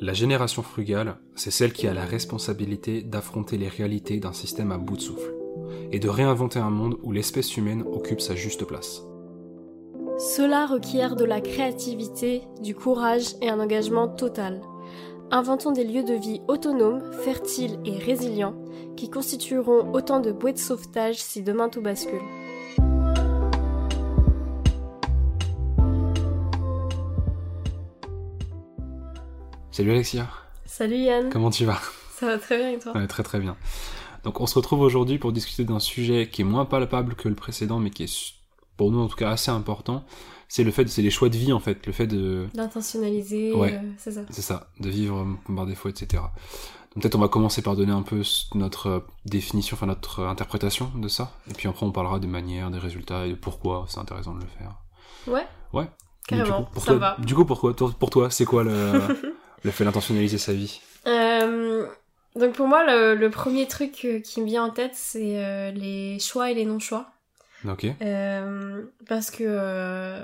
La génération frugale, c'est celle qui a la responsabilité d'affronter les réalités d'un système à bout de souffle, et de réinventer un monde où l'espèce humaine occupe sa juste place. Cela requiert de la créativité, du courage et un engagement total. Inventons des lieux de vie autonomes, fertiles et résilients, qui constitueront autant de bouées de sauvetage si demain tout bascule. Salut Alexia, Salut Yann, comment tu vas? Ça va très bien et toi? Ouais, Très très bien. Donc on se retrouve aujourd'hui pour discuter d'un sujet qui est moins palpable que le précédent, mais qui est pour nous en tout cas assez important. C'est le fait, c'est les choix de vie en fait, le fait de, D'intentionnaliser, Ouais. euh, c'est ça. c'est ça, de vivre par défaut, etc. Donc peut-être on va commencer par donner un peu notre euh, définition, enfin notre interprétation de ça, et puis après on parlera des manières, des résultats et de pourquoi c'est intéressant de le faire. Ouais, Ouais. Du carrément, coup, pour ça toi, va. Du coup, pourquoi, pour toi, c'est quoi le, le fait d'intentionnaliser sa vie Euh, donc pour moi, le, le premier truc euh, qui me vient en tête, c'est euh, les choix et les non-choix. Ok. Euh, parce que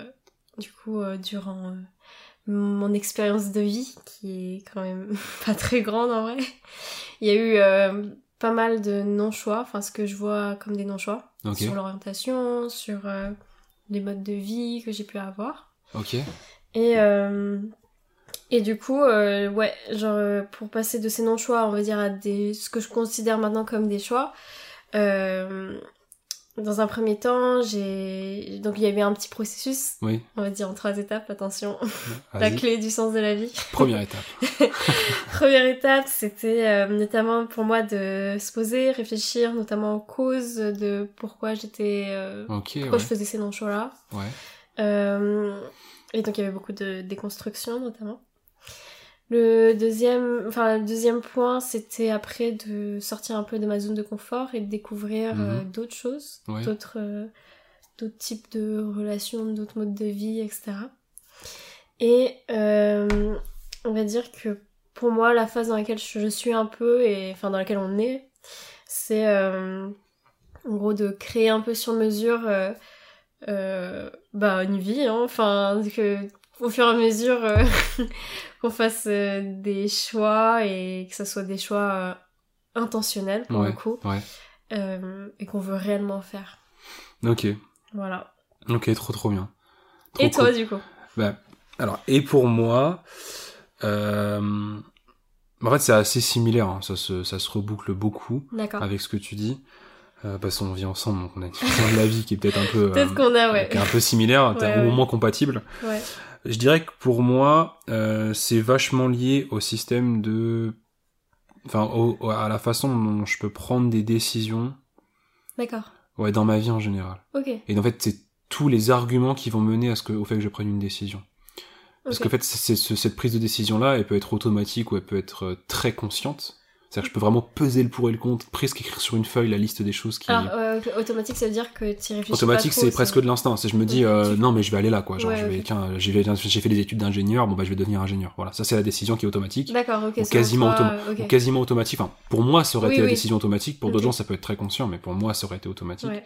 du coup, durant mon expérience de vie, qui est quand même pas très grande en vrai, il y a eu pas mal de non-choix, enfin ce que je vois comme des non-choix, sur l'orientation, sur les modes de vie que j'ai pu avoir. Ok. Et, euh, et du coup, euh, ouais, genre, euh, pour passer de ces non-choix, on va dire, à des, ce que je considère maintenant comme des choix, euh, dans un premier temps, j'ai. Donc, il y avait un petit processus, Oui. on va dire en trois étapes, attention, la clé du sens de la vie. Première étape. Première étape, c'était euh, notamment pour moi de se poser, réfléchir notamment aux causes de pourquoi j'étais. euh, Ok. pourquoi Ouais. je faisais ces non-choix-là. Ouais. Euh, et donc il y avait beaucoup de déconstruction notamment. Le deuxième, enfin, le deuxième point, c'était après de sortir un peu de ma zone de confort et de découvrir euh, Mhm. d'autres choses, Ouais. d'autres, euh, d'autres types de relations, d'autres modes de vie, etc. Et euh, on va dire que pour moi, la phase dans laquelle je, suis un peu, et enfin dans laquelle on est, c'est euh, en gros de créer un peu sur mesure euh, euh, bah, une vie, hein. enfin, que au fur et à mesure euh, qu'on fasse euh, des choix et que ça soit des choix euh, intentionnels pour Ouais. le coup, Ouais. et qu'on veut réellement faire. Ok. Voilà. Ok. Trop trop bien. Trop et toi, cool. du coup? Bah, alors, et pour moi, en fait, c'est assez similaire. hein. Ça, se, ça se reboucle beaucoup avec ce que tu dis. Euh, parce qu'on vit ensemble, donc on a une la vie qui est peut-être un peu, Peut-être euh, qu'on a, ouais. qui est un peu similaire, Ouais, ou au moins compatible. ouais. Je dirais que pour moi, euh, c'est vachement lié au système de, enfin, au- à la façon dont je peux prendre des décisions, D'accord. ouais, dans ma vie en général. Ok. Et en fait, c'est tous les arguments qui vont mener à ce que, au fait que je prenne une décision. Parce qu'en fait, cette prise de décision-là, elle peut être automatique ou elle peut être très consciente. C'est-à-dire que je peux vraiment peser le pour et le contre, presque écrire sur une feuille la liste des choses qui... Alors, euh, automatique, ça veut dire que tu réfléchis Automatique, c'est presque de l'instinct. C'est je me dis, euh, non, mais je vais aller là, quoi. Genre, Ouais, je vais, tiens, j'ai, fait des études d'ingénieur, bon, bah, je vais devenir ingénieur. Voilà. Ça, c'est la décision qui est automatique. D'accord, ok. Ou quasiment toi, euh. Ou quasiment automatique. Enfin, pour moi, ça aurait Oui, été la décision automatique. Pour d'autres gens, ça peut être très conscient, mais pour moi, ça aurait été automatique. Ouais.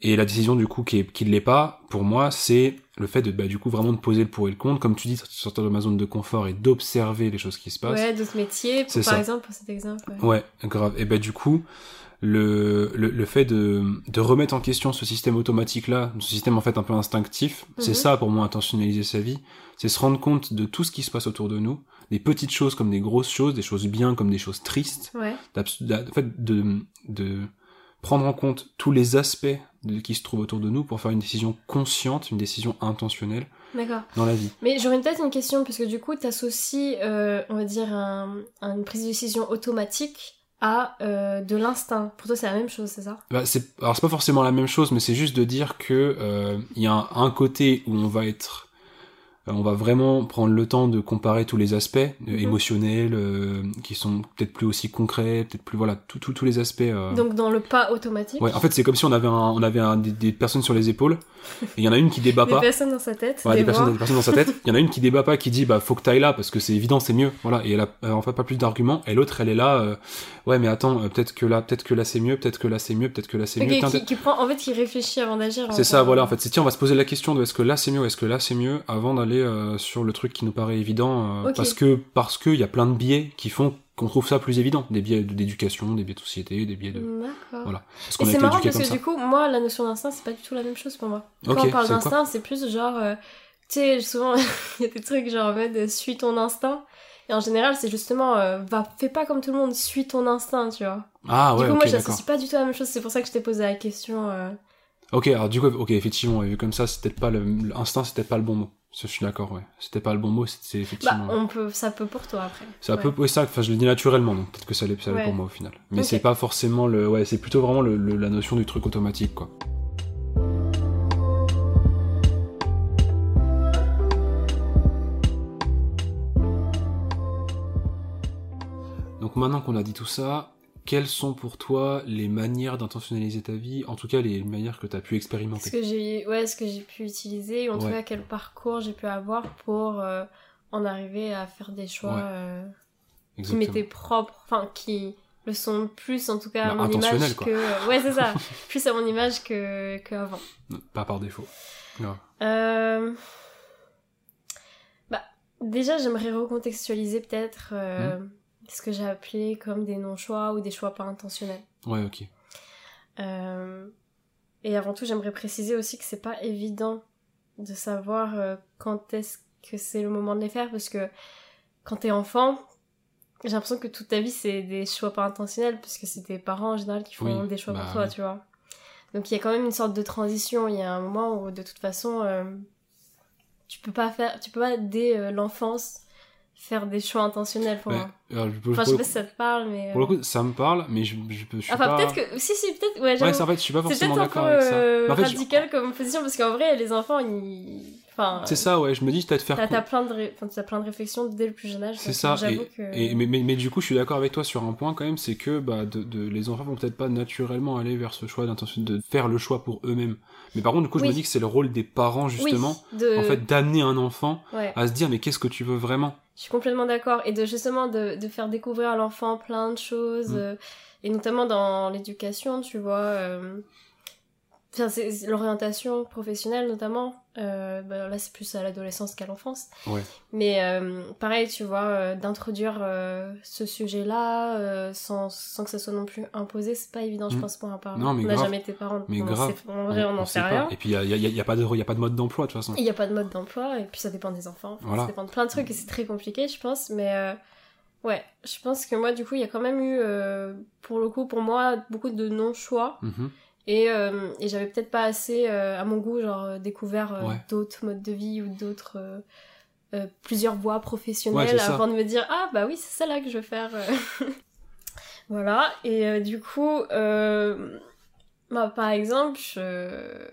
Et la décision du coup qui est, qui ne l'est pas, pour moi, c'est le fait de bah, du coup vraiment de poser le pour et le contre, comme tu dis, sortir de ma zone de confort et d'observer les choses qui se passent. Ouais, métiers, pour, C'est par ça. exemple, pour cet exemple. ouais. Ouais, grave. Et bah du coup, le, le, le fait de, de remettre en question ce système automatique-là, ce système en fait un peu instinctif, c'est Mhm. ça pour moi intentionnaliser sa vie, c'est se rendre compte de tout ce qui se passe autour de nous, des petites choses comme des grosses choses, des choses bien comme des choses tristes, Ouais. en fait, de, de prendre en compte tous les aspects de, qui se trouvent autour de nous pour faire une décision consciente, une décision intentionnelle dans la vie. Mais j'aurais peut-être une question, parce que du coup, t'associes, euh, on va dire, un, une prise de décision automatique à euh, de l'instinct. Pour toi, c'est la même chose, c'est ça? Bah, c'est, alors c'est pas forcément la même chose, mais c'est juste de dire que euh, il y a un, un côté où on va être, on va vraiment prendre le temps de comparer tous les aspects euh, Mhm. émotionnels, euh, qui sont peut-être plus aussi concrets, peut-être plus voilà, tout- tous les aspects. euh, Donc dans le pas automatique, Ouais, en fait, c'est comme si on avait un, on avait un, des, des personnes sur les épaules, et il y en a une qui débat des pas. personnes dans sa tête, Ouais, des des, personnes, dans sa tête. Il y en a une qui débat pas, qui dit bah faut que t'ailles là parce que c'est évident, c'est mieux. Voilà. Et elle a euh, en fait pas plus d'arguments. Et l'autre, elle est là. euh, ouais, mais attends, euh, peut-être que là, peut-être que là c'est mieux, peut-être que là c'est mieux, peut-être que là c'est mieux. Qui, qui prend, en fait, qui réfléchit avant d'agir. C'est ça, voilà. En fait, c'est tiens, on va se poser la question de est-ce que là c'est mieux, est-ce que là c'est mieux, avant d'aller euh, sur le truc qui nous paraît évident, euh, parce que parce qu'il y a plein de biais qui font qu'on trouve ça plus évident. Des biais d'éducation, des biais de société, des biais de... Voilà. Parce Et c'est marrant parce que du coup, moi, la notion d'instinct, c'est pas du tout la même chose pour moi. Quand on parle d'instinct, c'est plus genre, euh, tu sais, souvent, il y a des trucs genre en mode suis ton instinct. Et en général, c'est justement, euh, va, fais pas comme tout le monde, suis ton instinct, tu vois. Ah ouais, du coup, ok, moi, j'associe pas du tout à la même chose, c'est pour ça que je t'ai posé la question. euh. Ok, alors du coup, ok, effectivement, vu comme ça, c'est peut-être pas le... L'instinct, c'est peut-être pas le bon mot. Ça, Je suis d'accord, ouais. C'était pas le bon mot, c'est c'est Bah, effectivement... on peut, ça peut pour toi après. C'est un Ouais. ça, enfin je le dis naturellement, donc peut-être que ça l'est ça Ouais. pour moi au final. Mais c'est pas forcément le. Ouais, c'est plutôt vraiment le, le- la notion du truc automatique, quoi. Donc maintenant qu'on a dit tout ça, quelles sont pour toi les manières d'intentionnaliser ta vie, en tout cas les manières que tu as pu Ce expérimenter? que j'ai ouais, ce que j'ai pu utiliser, ou en tout cas quel parcours j'ai pu avoir pour euh, en arriver à faire des choix Ouais. euh, qui m'étaient propres, enfin qui le sont plus en tout cas à Bah, mon intentionnel, image quoi. que ouais c'est ça, plus à mon image que qu'avant. Pas par défaut. Euh... Bah déjà j'aimerais recontextualiser peut-être Hmm. Ce que j'ai appelé comme des non-choix ou des choix pas intentionnels. Ouais, ok. Euh, Et avant tout, j'aimerais préciser aussi que c'est pas évident de savoir euh, quand est-ce que c'est le moment de les faire parce que quand t'es enfant, j'ai l'impression que toute ta vie c'est des choix pas intentionnels parce que c'est tes parents en général qui font Oui, des choix bah pour toi, oui. tu vois. Donc il y a quand même une sorte de transition. Il y a un moment où de toute façon, euh, tu peux pas faire, tu peux pas dès l'enfance faire des choix intentionnels pour Ouais. moi. Alors, je Enfin, je sais pas si ça te parle, mais. pour le euh, coup, ça me parle, mais je, je, je suis Enfin, pas. peut-être que. Si, si, peut-être. Ouais, Ouais, c'est en fait, je suis pas C'est forcément peut-être un peu d'accord avec ça. euh, Mais en fait, je- radical comme position parce qu'en vrai, les enfants, ils. Enfin. C'est ça, ouais, je me dis peut-être faire. T'as t'as plein, de ré- enfin, t'as plein de réflexions dès le plus jeune âge. C'est ça, et, que. et- mais, mais, mais du coup, je suis d'accord avec toi sur un point quand même, c'est que bah, de, de- les enfants vont peut-être pas naturellement aller vers ce choix d'intention de faire le choix pour eux-mêmes. Mais par contre, du coup, je Oui. me dis que c'est le rôle des parents justement, oui, de... en fait, d'amener un enfant Ouais, à se dire mais qu'est-ce que tu veux vraiment? Je suis complètement d'accord. Et de justement de, de faire découvrir à l'enfant plein de choses. Mm. euh, et notamment dans l'éducation, tu vois. euh, c'est c'est l'orientation professionnelle notamment. Euh, bah, là, c'est plus à l'adolescence qu'à l'enfance. Ouais. Mais euh, pareil, tu vois, euh, d'introduire ce sujet-là sans, sans que ça soit non plus imposé, c'est pas évident, je Mm. pense, pour un parent. Non, mais on n'a jamais été parent. Mais on grave. sait- en vrai, on n'en sait rien. pas. Et puis, il y a, y a- y a pas de, y a pas de mode d'emploi, de toute façon. Il n'y a pas de mode d'emploi, et puis ça dépend des enfants. Voilà. Ça dépend de plein de trucs, et c'est très compliqué, je pense. Mais ouais, je pense que moi, du coup, il y a quand même eu, pour le coup, pour moi, beaucoup de non-choix. Mhm. Et, euh, et j'avais peut-être pas assez, euh, à mon goût, genre, euh, découvert Ouais. d'autres modes de vie ou d'autres. plusieurs voies professionnelles avant de me dire ah bah oui c'est ça là que je veux faire voilà et du coup bah, par exemple je-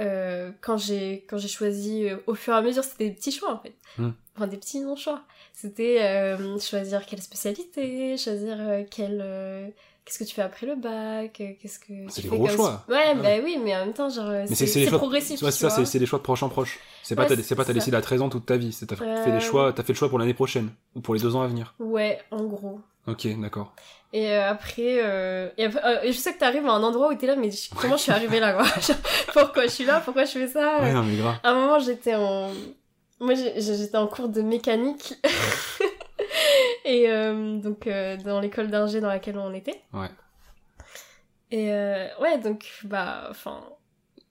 euh, quand j'ai quand j'ai choisi euh, au fur et à mesure c'était des petits choix en fait Hmm. enfin des petits non choix c'était euh, choisir quelle spécialité choisir quel qu'est-ce que tu fais après le bac? Qu'est-ce que C'est tu des gros comme- choix. ouais Ouais. bah oui mais en même temps genre c'est- c'est c'est c'est progressif Ouais, c'est ça, c'est c'est des choix de proche en proche. C'est pas, Ouais, c'est pas c'est t'as décidé à 13 ans toute ta vie, c'est t'as fait Euh, des choix, t'as fait le choix pour l'année prochaine, ou pour les deux ans à venir. ouais en gros Ok, d'accord. Et euh, après, euh, et après- euh, je sais que t'arrives à un endroit où t'es là, mais comment je suis arrivée là, quoi? Pourquoi je suis là? Pourquoi je fais ça? Ouais, non, mais grave. À un moment, j'étais en... Moi, j'étais en cours de mécanique. et euh, donc, euh, dans l'école d'ingé dans laquelle on était. Ouais. Et euh, ouais, donc, bah, enfin...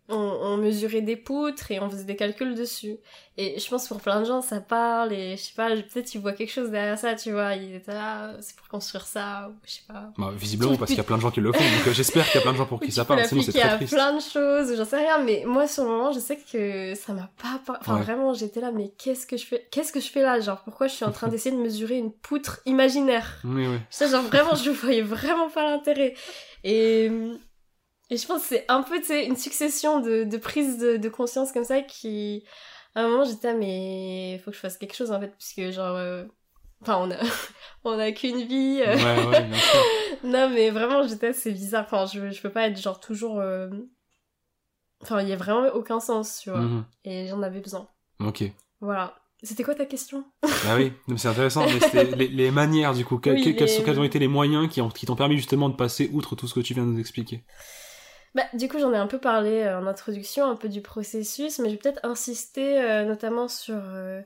On, on mesurait des poutres et on faisait des calculs dessus. Et je pense pour plein de gens, ça parle et je sais pas, peut-être ils voient quelque chose derrière ça, tu vois. Ils étaient là, c'est pour construire ça, ou je sais pas. Bah, visiblement, parce qu'il y a plein de gens qui le font, donc euh, j'espère qu'il y a plein de gens pour qui ça parle, sinon c'est très triste. plein de choses, j'en sais rien, mais moi sur le moment, je sais que ça m'a pas. par- Enfin, Ouais. vraiment, j'étais là, mais qu'est-ce que je fais Qu'est-ce que je fais là? Genre, pourquoi je suis en train d'essayer de mesurer une poutre imaginaire? Oui, oui. Ça, genre, vraiment, je voyais vraiment pas l'intérêt. Et. Et je pense que c'est un peu, tu sais, une succession de, de prises de, de conscience comme ça qui. À un moment, j'étais, ah, mais faut que je fasse quelque chose en fait, puisque genre. euh, Enfin, on a, on a qu'une vie. euh, Ouais, ouais, bien sûr. non, mais vraiment, j'étais assez bizarre. Enfin, je, je peux pas être genre toujours. euh, Enfin, il y a vraiment aucun sens, tu vois. Mhm. Et j'en avais besoin. Ok. Voilà. C'était quoi ta question? Ah oui, c'est intéressant, mais les, les manières du coup. Que- Oui, que- les- quels ont été les moyens qui ont, qui t'ont permis justement de passer outre tout ce que tu viens de nous expliquer? Bah, du coup, j'en ai un peu parlé euh, en introduction, un peu du processus, mais je vais peut-être insister euh, notamment sur euh,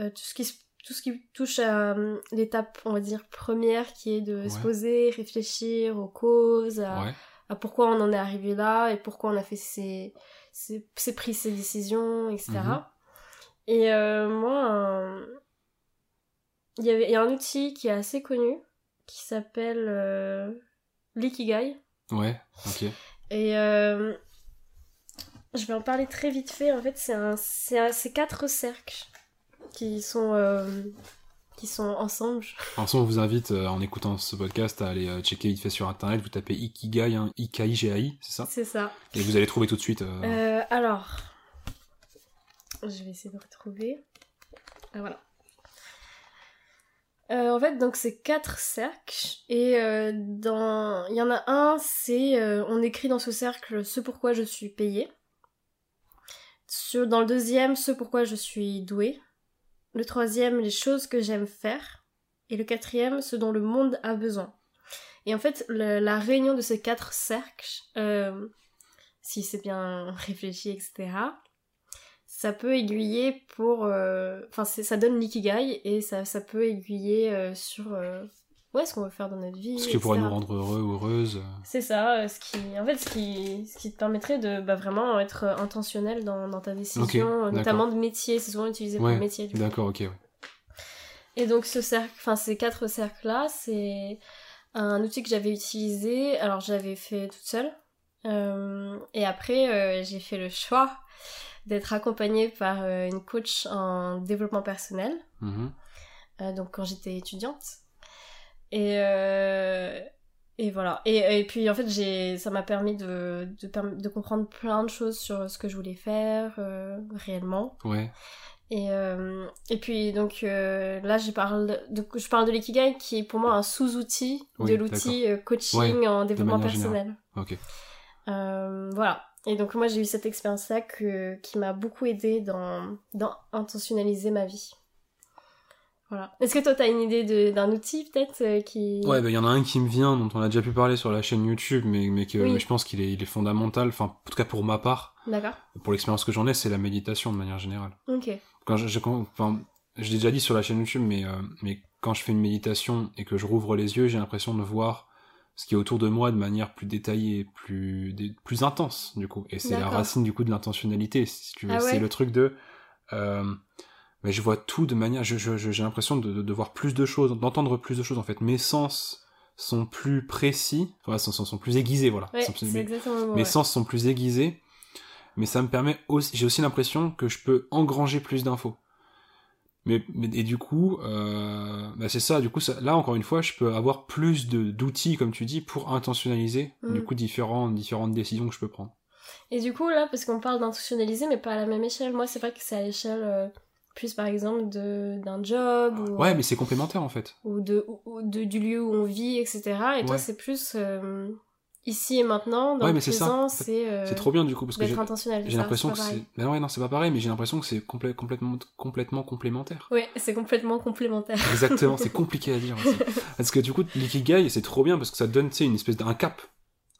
euh, tout, ce qui, se- tout ce qui touche à l'étape, on va dire, première, qui est de se poser, réfléchir aux causes, à, Ouais. à pourquoi on en est arrivé là et pourquoi on a fait ces, ces, ces pris ces décisions, etc. Mhm. Et euh, moi, il y, avait, y a un outil qui est assez connu qui s'appelle l'ikigai. Ouais, ok. Et euh, je vais en parler très vite fait. En fait, c'est quatre cercles qui sont, euh, qui sont ensemble. En on vous invite, euh, en écoutant ce podcast, à aller euh, checker vite fait sur internet. Vous tapez Ikigai, hein, I-K-I-G-A-I, c'est ça? C'est ça. Et vous allez trouver tout de suite. alors, je vais essayer de retrouver. Ah, voilà. Euh, en fait, donc c'est quatre cercles et euh, il y en a un, c'est euh, on écrit dans ce cercle ce pourquoi je suis payé. Dans le deuxième, ce pourquoi je suis doué. Le troisième, les choses que j'aime faire. Et le quatrième, ce dont le monde a besoin. Et en fait, la réunion de ces quatre cercles, si c'est bien réfléchi, etc., ça peut aiguiller pour... euh, Enfin, ça donne l'ikigai et ça, ça peut aiguiller euh, sur euh, où est-ce qu'on veut faire dans notre vie. ce qui pourrait nous rendre heureux ou heureuses. C'est ça, ce qui, en fait, ce qui, ce qui te permettrait de bah, vraiment être intentionnel dans, dans ta décision, notamment de métier, c'est souvent utilisé pour Ouais, le métier. D'accord, ok, ouais. Et donc ce cercle, enfin ces quatre cercles-là, c'est un outil que j'avais utilisé. Alors j'avais fait toute seule. Euh, et après, euh, j'ai fait le choix d'être accompagnée par euh, une coach en développement personnel. Mhm. Euh, donc quand j'étais étudiante. Et, euh, et voilà. Et, et puis en fait, j'ai, ça m'a permis de, de, comprendre plein de choses sur ce que je voulais faire euh, réellement. Ouais, Et, et puis donc là, je parle de, je parle de l'ikigai qui est pour moi un sous-outil Oui, de l'outil coaching Ouais, en développement personnel. ok. Voilà. Et donc moi j'ai eu cette expérience-là que, qui m'a beaucoup aidé dans, dans intentionnaliser ma vie. Voilà. Est-ce que toi t'as une idée de- d'un outil peut-être euh, qui... Ouais, bah, il y en a un qui me vient, dont on a déjà pu parler sur la chaîne YouTube, mais, mais que Oui. mais je pense qu'il est, il est fondamental, enfin, en tout cas pour ma part, D'accord. pour l'expérience que j'en ai, c'est la méditation de manière générale. Ok. Quand je, je- quand- je l'ai déjà dit sur la chaîne YouTube, mais, euh, mais quand je fais une méditation et que je rouvre les yeux, j'ai l'impression de voir ce qui est autour de moi de manière plus détaillée, plus, plus intense, du coup. Et c'est la racine, du coup, de l'intentionnalité, si tu veux. Ah ouais C'est le truc de, euh, mais je vois tout de manière, je, je- je- j'ai l'impression de, de, de voir plus de choses, d'entendre plus de choses, en fait. Mes sens sont plus précis, enfin, sont, sont, sont plus aiguisés, voilà. Ouais, Sont- c'est mes- mes ouais. sens sont plus aiguisés, mais ça me permet aussi, j'ai aussi l'impression que je peux engranger plus d'infos. Mais, mais- et du coup, euh, bah c'est ça. Du coup, ça, là encore une fois, je peux avoir plus de d'outils, comme tu dis, pour intentionnaliser Mm. du coup différentes différentes décisions que je peux prendre. Et du coup, là, parce qu'on parle d'institutionnaliser, mais pas à la même échelle, moi, c'est vrai que c'est à l'échelle euh, plus, par exemple, de- d'un job ou, Ouais, mais c'est complémentaire en fait. ou, de, ou- ou de- du lieu où on vit, etc. Et toi, Ouais. c'est plus euh, ici et maintenant, dans Ouais, le mais présent, c'est euh, c'est trop bien du coup parce que j'ai l'impression que c'est. Ben ouais, non, c'est pas pareil, mais j'ai l'impression que c'est complè- complètement complètement complémentaire. Ouais, c'est complètement complémentaire. Exactement, c'est compliqué à dire aussi. Parce que du coup, l'ikigai, c'est trop bien parce que ça donne, tu sais, une espèce d'un cap.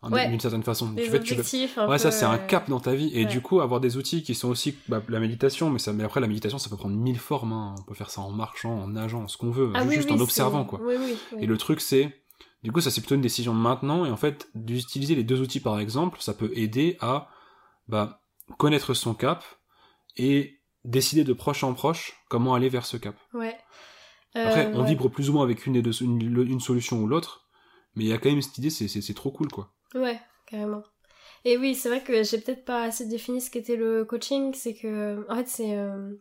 hein, Ouais. D'une certaine façon. Des tu fais, tu veux- Ouais, ça c'est un euh, cap dans ta vie. Et ouais. du coup, avoir des outils qui sont aussi bah, la méditation, mais, ça, mais après la méditation, ça peut prendre mille formes. hein. On peut faire ça en marchant, en nageant, ce qu'on veut, Ah ju- oui, juste oui, en observant quoi. Oui, oui. oui. Et le truc c'est, du coup, ça c'est plutôt une décision de maintenant. Et en fait, d'utiliser les deux outils par exemple, ça peut aider à bah, connaître son cap et décider de proche en proche comment aller vers ce cap. Ouais. Après, Euh, on ouais. vibre plus ou moins avec une, des deux, une, une solution ou l'autre, mais il y a quand même cette idée, c'est- trop cool quoi. Ouais, carrément. Et oui, c'est vrai que j'ai peut-être pas assez défini ce qu'était le coaching, c'est que, en fait, c'est... euh,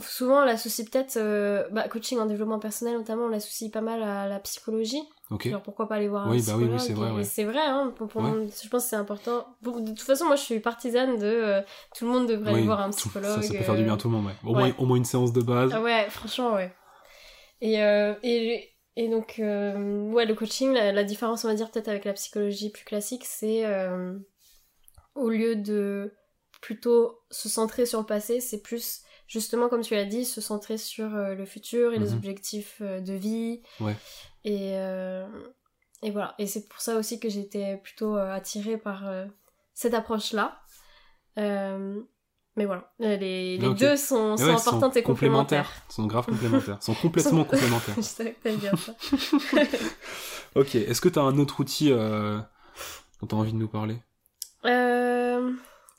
souvent, on l'associe peut-être, euh, bah, coaching en développement personnel notamment, on l'associe pas mal à la psychologie. Ok. Alors pourquoi pas aller voir un Oui, bah oui, psychologue oui, c'est vrai, ouais. c'est vrai, hein, pour, pour Ouais. moi, je pense que c'est important. De toute façon, moi, je suis partisane de... euh, tout le monde devrait aller voir un tout- psychologue. Ça, ça peut faire du bien à tout le monde, ouais. Au. Moins, au moins une séance de base. Ah ouais, franchement, ouais. Et, euh, et, et donc, euh, ouais, le coaching, la, la différence, on va dire, peut-être avec la psychologie plus classique, c'est euh, au lieu de plutôt se centrer sur le passé, c'est plus, justement, comme tu l'as dit, se centrer sur euh, le futur et les Mhm. objectifs euh, de vie. Ouais. Et, euh, et voilà. Et c'est pour ça aussi que j'étais plutôt attirée par cette approche-là. Mais voilà, les, les deux sont, sont ouais, importantes et complémentaires. Sont grave complémentaires. sont complètement complémentaires. Je savais que dire ça. Ok. Est-ce que t'as un autre outil euh, dont t'as envie de nous parler? Euh,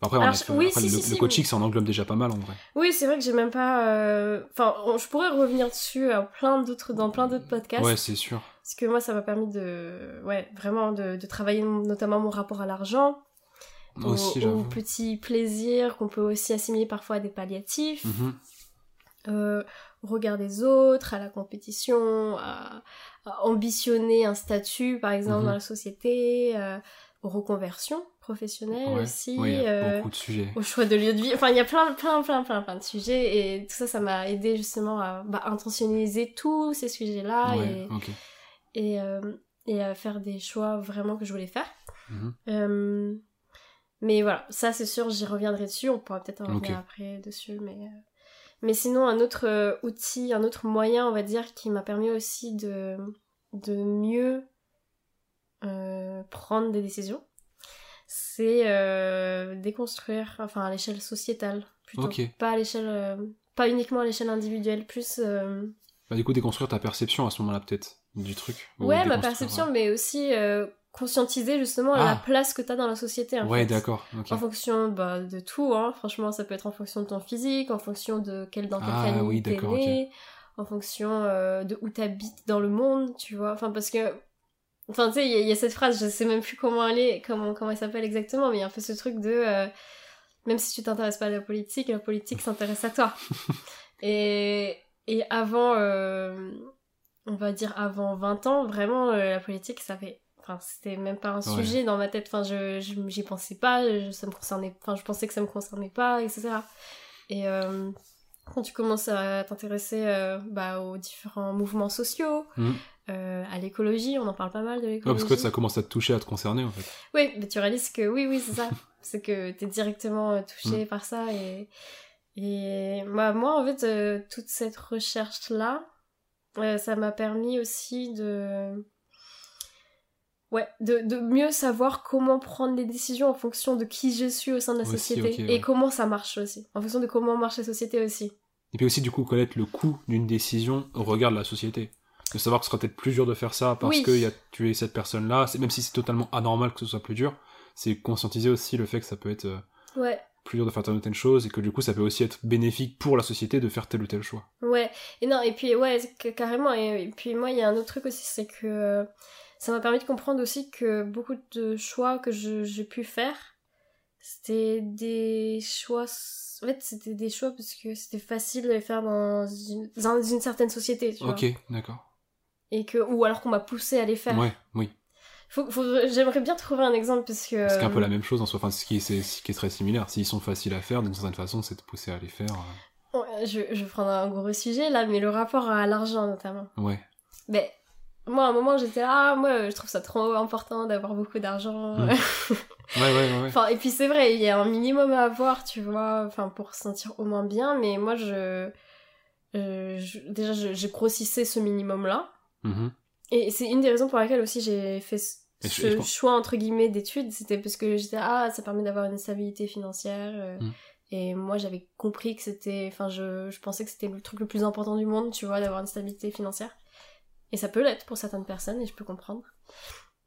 Après, on Alors, a fait- oui, après, si, le, si, le si, coaching, ça en englobe déjà pas mal en vrai. Oui, c'est vrai que j'ai même pas. euh, Enfin, je pourrais revenir dessus à plein d'autres, dans plein d'autres podcasts. Ouais, c'est sûr. Parce que moi, ça m'a permis de. Ouais, vraiment de, de travailler notamment mon rapport à l'argent, aux, Aussi, aux petits plaisirs qu'on peut aussi assimiler parfois à des palliatifs, Mhm. euh, au regard des autres, à la compétition, à, à ambitionner un statut, par exemple, Mhm. dans la société, euh, aux reconversions professionnelles Ouais. aussi. Oui, euh, beaucoup de sujets. au choix de lieu de vie. Enfin, il y a plein, plein, plein, plein, plein de sujets et tout ça, ça m'a aidé justement à bah, intentionnaliser tous ces sujets-là ouais, et, et, euh, et à faire des choix vraiment que je voulais faire. Mhm. Euh, mais voilà, ça c'est sûr, j'y reviendrai dessus. On pourra peut-être en revenir après dessus, mais mais sinon un autre outil, un autre moyen, on va dire, qui m'a permis aussi de de mieux euh, prendre des décisions, c'est euh, déconstruire, enfin à l'échelle sociétale plutôt, pas à l'échelle, euh, pas uniquement à l'échelle individuelle, plus euh, Bah, du coup, déconstruire ta perception à ce moment-là, peut-être, du truc. Ou ouais ma perception, ouais. mais aussi conscientiser justement Ah. la place que t'as dans la société. En Ouais, d'accord. En fonction bah, de tout, hein. franchement, ça peut être en fonction de ton physique, en fonction de quel, dans quelle Ah, famille oui, t'es en fonction de où t'habites dans le monde, tu vois. Enfin, parce que. Enfin, tu sais, il y, a- il y a cette phrase, je sais même plus comment elle est, comment, comment elle s'appelle exactement, mais il y a un peu ce truc de. euh, même si tu t'intéresses pas à la politique, la politique s'intéresse à toi. et, et avant. euh, on va dire avant 20 ans, vraiment, euh, la politique, ça fait Enfin, c'était même pas un Ouais. sujet dans ma tête. Enfin, je, je j'y pensais pas. Je, ça me concernait. Enfin, je pensais que ça me concernait pas, etc. Et quand tu commences à t'intéresser bah, aux différents mouvements sociaux, Mhm. Euh, à l'écologie, on en parle pas mal de Ouais, l'écologie. parce que ça commence à te toucher, à te concerner, en fait. Oui, mais tu réalises que oui, oui, c'est ça. c'est que t'es directement euh, Mm. touché par ça et et bah, moi en fait euh, toute cette recherche là, ça m'a permis aussi de ouais de, de mieux savoir comment prendre des décisions en fonction de qui je suis au sein de la Aussi, société et ouais. comment ça marche aussi, en fonction de comment marche la société aussi. Et puis aussi, du coup, connaître le coût d'une décision au regard de la société. De savoir que ce sera peut-être plus dur de faire ça parce Oui. que y a, tu es cette personne-là, même si c'est totalement anormal que ce soit plus dur, c'est conscientiser aussi le fait que ça peut être euh, Ouais. plus dur de faire telle ou telle chose et que du coup, ça peut aussi être bénéfique pour la société de faire tel ou tel choix. Ouais, et non, et puis ouais, que- carrément, et, et puis moi il y a un autre truc aussi, c'est que euh, ça m'a permis de comprendre aussi que beaucoup de choix que j'ai pu faire, c'était des choix, en fait c'était des choix parce que c'était facile de les faire dans une, dans une certaine société, tu. Ok, d'accord. Et que, ou alors qu'on m'a poussé à les faire. Ouais, oui. Faut, faut- J'aimerais bien trouver un exemple parce que... C'est un peu euh, la même chose en soi, enfin, ce qui est, ce qui est très similaire. S'ils sont faciles à faire, d'une certaine façon, c'est de pousser à les faire. euh, ouais, je, je vais prendre un gros sujet là, mais le rapport à l'argent notamment. Ouais. Mais moi, à un moment, j'étais ah, moi, je trouve ça trop important d'avoir beaucoup d'argent. Mm. Ouais, ouais, ouais. ouais. enfin, et puis c'est vrai, il y a un minimum à avoir, tu vois, enfin, pour se sentir au moins bien, mais moi, je. euh, je- déjà, je, je grossissais ce minimum-là. Mhm. Et c'est une des raisons pour laquelle aussi j'ai fait ce, choix, entre guillemets, d'études. C'était parce que j'étais, ah, ça permet d'avoir une stabilité financière. euh, Mm. Et moi, j'avais compris que c'était. Enfin, je, je pensais que c'était le truc le plus important du monde, tu vois, d'avoir une stabilité financière. Et ça peut l'être pour certaines personnes, et je peux comprendre.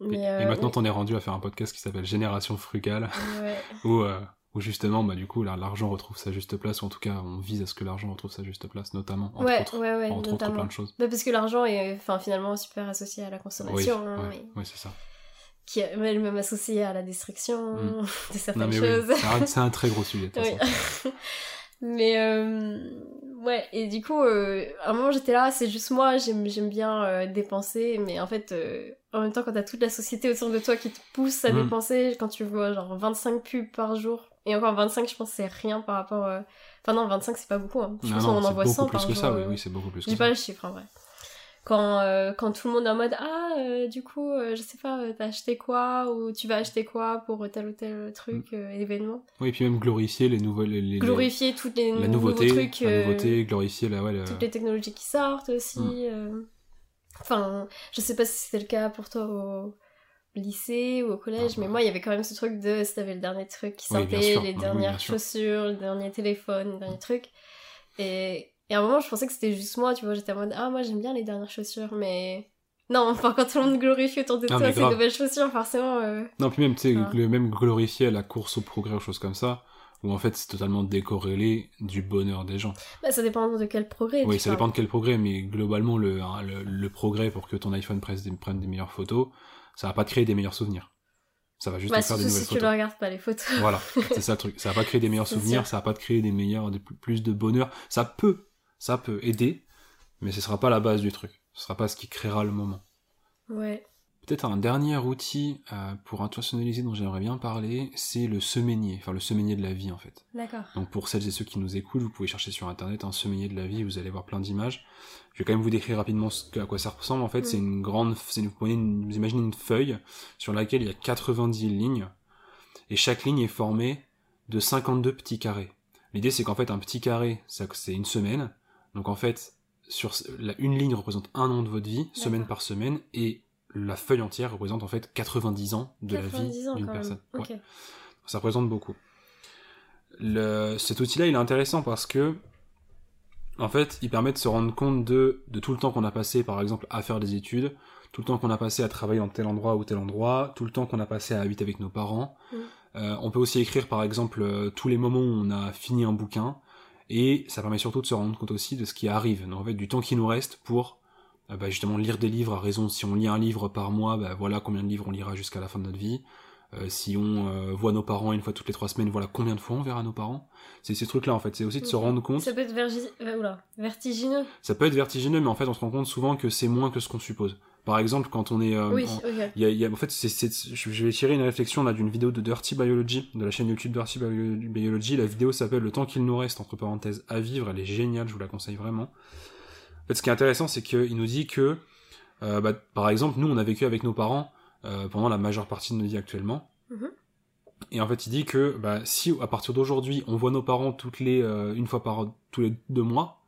Et, Mais, et euh, maintenant, t'en es rendu à faire un podcast qui s'appelle Génération Frugale, ouais. où, euh, où justement, bah, du coup, l'argent retrouve sa juste place, ou en tout cas, on vise à ce que l'argent retrouve sa juste place, notamment, entre ouais, autres. ouais, ouais, entre autres plein de choses. Bah, parce que l'argent est finalement super associé à la Oui, consommation, ouais, hein, ouais, c'est ça. qui est même associé à la destruction Mm. de certaines Non, choses. oui, c'est un, très gros sujet, Oui. Mais euh, ouais, et du coup, euh, à un moment j'étais là, c'est juste moi, j'aime j'aime bien euh, dépenser, mais en fait, euh, en même temps, quand t'as toute la société autour de toi qui te pousse à Mm. dépenser, quand tu vois genre 25 pubs par jour, et encore 25, je pense que c'est rien par rapport. euh, Enfin, non, 25 c'est pas beaucoup, hein. je Non, pense qu'on en c'est voit beaucoup 100 plus par que jour. ça, oui, euh. oui, c'est beaucoup plus que J'ai ça. pas le chiffre en vrai. Quand, euh, quand tout le monde est en mode Ah, euh, du coup, euh, je sais pas, t'as acheté quoi Ou tu vas acheter quoi pour tel ou tel truc, Mm. événement? Oui, et puis même glorifier les nouvelles, les, les- Glorifier toutes les la nouveaux nouveauté, trucs, la nouveauté, glorifier la, ouais, la- toutes les technologies qui sortent aussi. Mm. Enfin, je sais pas si c'était le cas pour toi au lycée ou au collège, Ah, mais bah. moi, il y avait quand même ce truc de si t'avais le dernier truc qui Oui, sortait, sûr. les Ah oui, dernières chaussures, le dernier téléphone, le dernier truc. Et, et à un moment, je pensais que c'était juste moi, tu vois, j'étais en mode, ah, moi, j'aime bien les dernières chaussures, mais... Non, enfin, quand tout le monde glorifie autour de Ah, toi ces nouvelles chaussures, forcément... euh, Non, puis même, tu sais, Ah. le même glorifier la course au progrès ou choses comme ça, où en fait c'est totalement décorrélé du bonheur des gens. Bah, ça dépend de quel progrès Oui, ça parles. dépend de quel progrès, mais globalement, le, hein, le, le progrès pour que ton iPhone prenne des, prenne des meilleures photos, ça va pas te créer des meilleurs souvenirs. Ça va juste Bah, te faire des nouvelles si tu photos. le regardes pas, les photos. Voilà, c'est ça le truc. Ça va pas créer des meilleurs souvenirs, sûr. ça va pas te créer des meilleurs, des plus de bonheur. Ça peut, ça peut aider, mais ce sera pas la base du truc. Ce sera pas ce qui créera le moment. Ouais. Peut-être un dernier outil euh, pour internationaliser dont j'aimerais bien parler, c'est le semainier, enfin le semainier de la vie en fait. D'accord. Donc pour celles et ceux qui nous écoutent, vous pouvez chercher sur internet un semainier de la vie, vous allez voir plein d'images. Je vais quand même vous décrire rapidement ce à quoi ça ressemble. En fait, Mm. c'est une grande, c'est une- vous, prenez une- vous imaginez une feuille sur laquelle il y a 90 lignes, et chaque ligne est formée de 52 petits carrés. L'idée c'est qu'en fait un petit carré, c'est une semaine. Donc en fait, sur la- une ligne représente un an de votre vie, semaine par semaine, et la feuille entière représente en fait 90 ans de la 90 vie d'une personne. Ouais. Ça représente beaucoup. Le, cet outil-là, il est intéressant parce que, en fait, il permet de se rendre compte de, de tout le temps qu'on a passé, par exemple, à faire des études, tout le temps qu'on a passé à travailler dans tel endroit ou tel endroit, tout le temps qu'on a passé à habiter avec nos parents. Mm. Euh, on peut aussi écrire, par exemple, euh, tous les moments où on a fini un bouquin, et ça permet surtout de se rendre compte aussi de ce qui arrive, donc en fait, du temps qui nous reste pour bah, justement lire des livres à raison. Si on lit un livre par mois, bah, voilà combien de livres on lira jusqu'à la fin de notre vie. Euh, si on euh, voit nos parents une fois toutes les trois semaines, voilà combien de fois on verra nos parents. C'est ces trucs-là en fait. C'est aussi de se rendre compte. Ça peut être vergi- euh, oula, vertigineux. Ça peut être vertigineux, mais en fait on se rend compte souvent que c'est moins que ce qu'on suppose. Par exemple, quand on est, euh, oui, en- ok. il y a, y a- en fait, c'est, je vais tirer une réflexion là d'une vidéo de Dirty Biology, de la chaîne YouTube Dirty Bio- Biology. La vidéo s'appelle Le temps qu'il nous reste, entre parenthèses, à vivre. Elle est géniale, je vous la conseille vraiment. En fait, ce qui est intéressant, c'est qu'il nous dit que, euh, bah, par exemple, nous, on a vécu avec nos parents euh, pendant la majeure partie de notre vie actuellement. Mhm. Et en fait, il dit que bah, si à partir d'aujourd'hui, on voit nos parents toutes les, euh, une fois par tous les deux mois,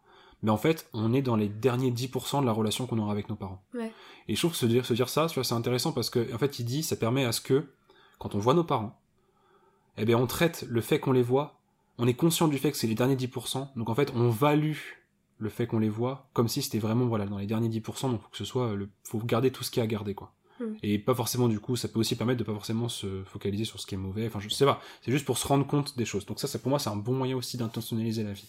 mais en fait, on est dans les derniers 10% de la relation qu'on aura avec nos parents. Ouais. Et je trouve que se dire, se dire ça, c'est intéressant parce que, en fait, il dit, ça permet à ce que, quand on voit nos parents, eh bien, on traite le fait qu'on les voit, on est conscient du fait que c'est les derniers 10%, donc en fait, on value le fait qu'on les voit comme si c'était vraiment, voilà, dans les derniers 10%, donc faut que ce soit, le, faut garder tout ce qu'il y a à garder, quoi. Mm. Et pas forcément, du coup, ça peut aussi permettre de pas forcément se focaliser sur ce qui est mauvais, enfin, je sais pas, c'est juste pour se rendre compte des choses. Donc ça, c'est pour moi, c'est un bon moyen aussi d'intentionnaliser la vie.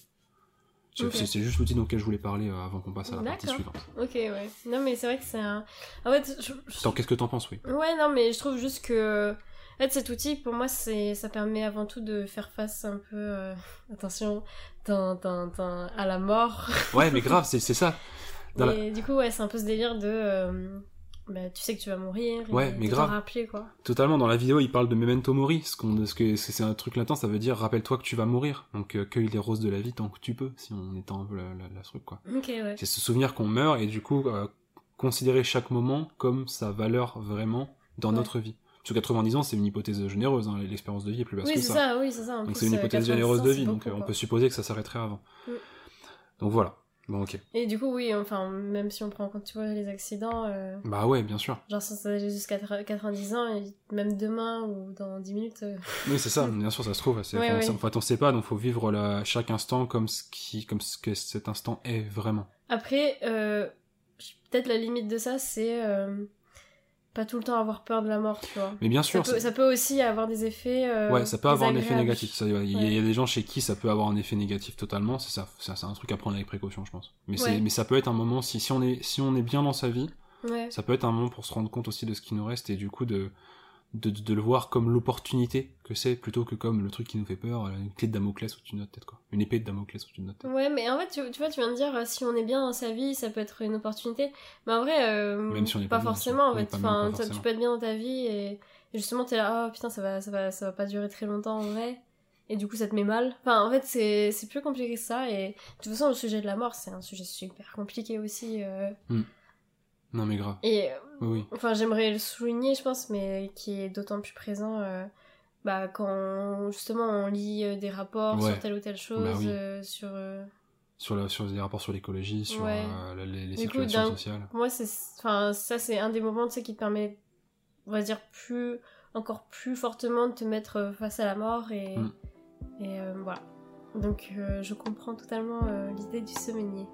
C'est juste l'outil dont je voulais parler euh, avant qu'on passe à la partie suivante. Ok, ouais. Non, mais c'est vrai que c'est un. En fait, je- qu'est-ce que t'en penses, oui? Ouais, non, mais je trouve juste que. En fait, cet outil, pour moi, c'est, ça permet avant tout de faire face un peu, euh, attention, à la mort. Ouais, mais grave, c'est ça. Dans la- Et du coup, ouais, c'est un peu ce délire de, euh, bah, tu sais que tu vas mourir. et Ouais, mais de grave. rappeler, quoi. Totalement, dans la vidéo, il parle de memento mori, ce qu'on, ce que c'est un truc latin, ça veut dire rappelle-toi que tu vas mourir. Donc euh, cueille les roses de la vie tant que tu peux, si on étend un peu la, la- la truc quoi. Ok, ouais. C'est se souvenir qu'on meurt et du coup considérer chaque moment comme sa valeur vraiment dans Ouais. notre vie. Parce que 90 ans, c'est une hypothèse généreuse, hein, l'expérience de vie est plus basse Oui, que ça. ça, oui, c'est ça. En Donc c'est une hypothèse 90 généreuse ans, de vie, donc beaucoup, euh, on peut supposer que ça s'arrêterait avant. Mm. Donc voilà. Bon ok. Et du coup, oui, enfin, même si on prend en compte, tu vois, les accidents, euh, Bah ouais, bien sûr. genre, ça ça jusqu'à 90 ans, et même demain ou dans 10 minutes. euh, Oui, c'est ça, bien sûr, ça se trouve. Ouais, enfin, ouais. ça- on sait pas, donc faut vivre la- chaque instant comme ce, qui, comme ce que cet instant est vraiment. Après, euh, peut-être la limite de ça, c'est pas tout le temps avoir peur de la mort, tu vois. Mais bien Ça sûr, peut, ça peut aussi avoir des effets. euh, ouais, ça peut avoir un effet négatif. Il y, a- y y des gens chez qui ça peut avoir un effet négatif totalement. C'est ça, c'est un truc à prendre avec précaution, je pense. Mais, Ouais. mais ça peut être un moment, si, si, on est, si on est bien dans sa vie, Ouais. ça peut être un moment pour se rendre compte aussi de ce qui nous reste et du coup de, de, de le voir comme l'opportunité que c'est plutôt que comme le truc qui nous fait peur, euh, une clé de Damoclès au-dessus de notre tête, quoi. Une épée de Damoclès au-dessus de notre tête. Ouais, mais en fait, tu, tu vois, tu viens de dire, euh, si on est bien dans sa vie, ça peut être une opportunité. Mais en vrai, euh, Même si on est pas, pas bien, forcément, en fait. Enfin, forcément. tu peux être bien dans ta vie et, et justement, t'es là, oh putain, ça va, ça, va, ça va pas durer très longtemps en vrai. Et du coup, ça te met mal. Enfin, en fait, c'est c'est plus compliqué que ça. Et de toute façon, le sujet de la mort, c'est un sujet super compliqué aussi. euh, Non mais grave. Et Oui. Enfin, j'aimerais le souligner, je pense, mais qui est d'autant plus présent euh, bah, quand justement on lit euh, des rapports Ouais. sur telle ou telle chose, Bah oui. euh, sur, euh, sur, la, sur les rapports sur l'écologie, sur Ouais. les, les Du coup, situations d'un- sociales. Moi, c'est, enfin, ça, c'est un des moments, tu sais, qui te permet, on va dire, plus, encore plus fortement de te mettre face à la mort et, Mm. et voilà. Donc, je comprends totalement l'idée du semainier.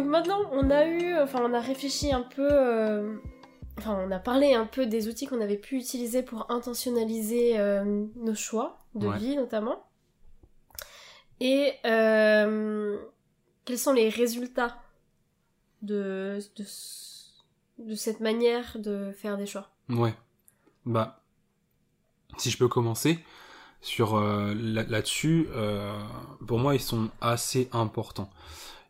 Donc maintenant, on a eu, enfin, on a réfléchi un peu, euh, enfin, on a parlé un peu des outils qu'on avait pu utiliser pour intentionnaliser euh, nos choix de Ouais. vie, notamment. Et euh, quels sont les résultats de, de, de cette manière de faire des choix? Ouais. Bah, si je peux commencer sur là- là-dessus, pour moi, ils sont assez importants.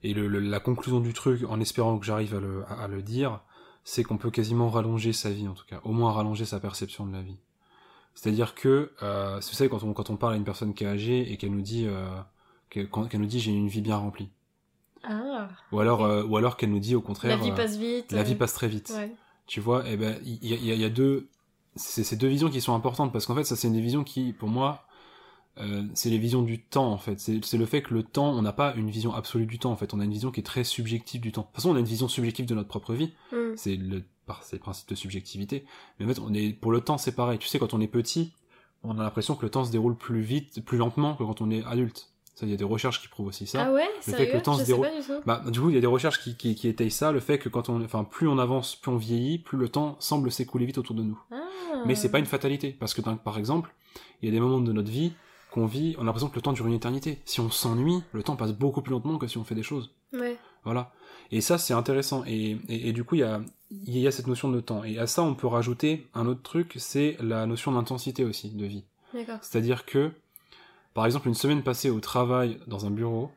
Et le, le- la conclusion du truc, en espérant que j'arrive à le, à, à le dire, c'est qu'on peut quasiment rallonger sa vie, en tout cas, au moins rallonger sa perception de la vie. C'est-à-dire que, euh, vous savez, quand on, quand on parle à une personne qui est âgée et qu'elle nous dit, euh, qu'elle qu'elle nous dit j'ai une vie bien remplie, Ah, ou alors, euh, ou alors qu'elle nous dit au la contraire, vie euh, passe vite. la vie euh, passe très vite. Ouais. Tu vois, eh ben, il y, y y a deux, c'est ces deux visions qui sont importantes parce qu'en fait, ça c'est des visions qui, pour moi, euh, c'est les visions du temps en fait. C'est le fait que le temps, on n'a pas une vision absolue du temps en fait. On a une vision qui est très subjective du temps. De toute façon, on a une vision subjective de notre propre vie. Mm. C'est le, le principe de subjectivité. Mais en fait, on est, pour le temps, c'est pareil. Tu sais, quand on est petit, on a l'impression que le temps se déroule plus vite, plus lentement que quand on est adulte. Ça, il y a des recherches qui prouvent aussi ça. Ah ouais, fait que le temps Je se déroule- pas du tout. Bah, du coup, il y a des recherches qui, qui, qui étayent ça, le fait que quand on, enfin, plus on avance, plus on vieillit, plus le temps semble s'écouler vite autour de nous. Ah. Mais c'est pas une fatalité, parce que, par exemple, il y a des moments de notre vie qu'on vit, on a l'impression que le temps dure une éternité. Si on s'ennuie, le temps passe beaucoup plus lentement que si on fait des choses. Ouais. Voilà. Et ça, c'est intéressant. Et, et, et du coup, il y a, y a cette notion de temps. Et à ça, on peut rajouter un autre truc, c'est la notion d'intensité aussi, de vie. C'est-à-dire que, par exemple, une semaine passée au travail dans un bureau,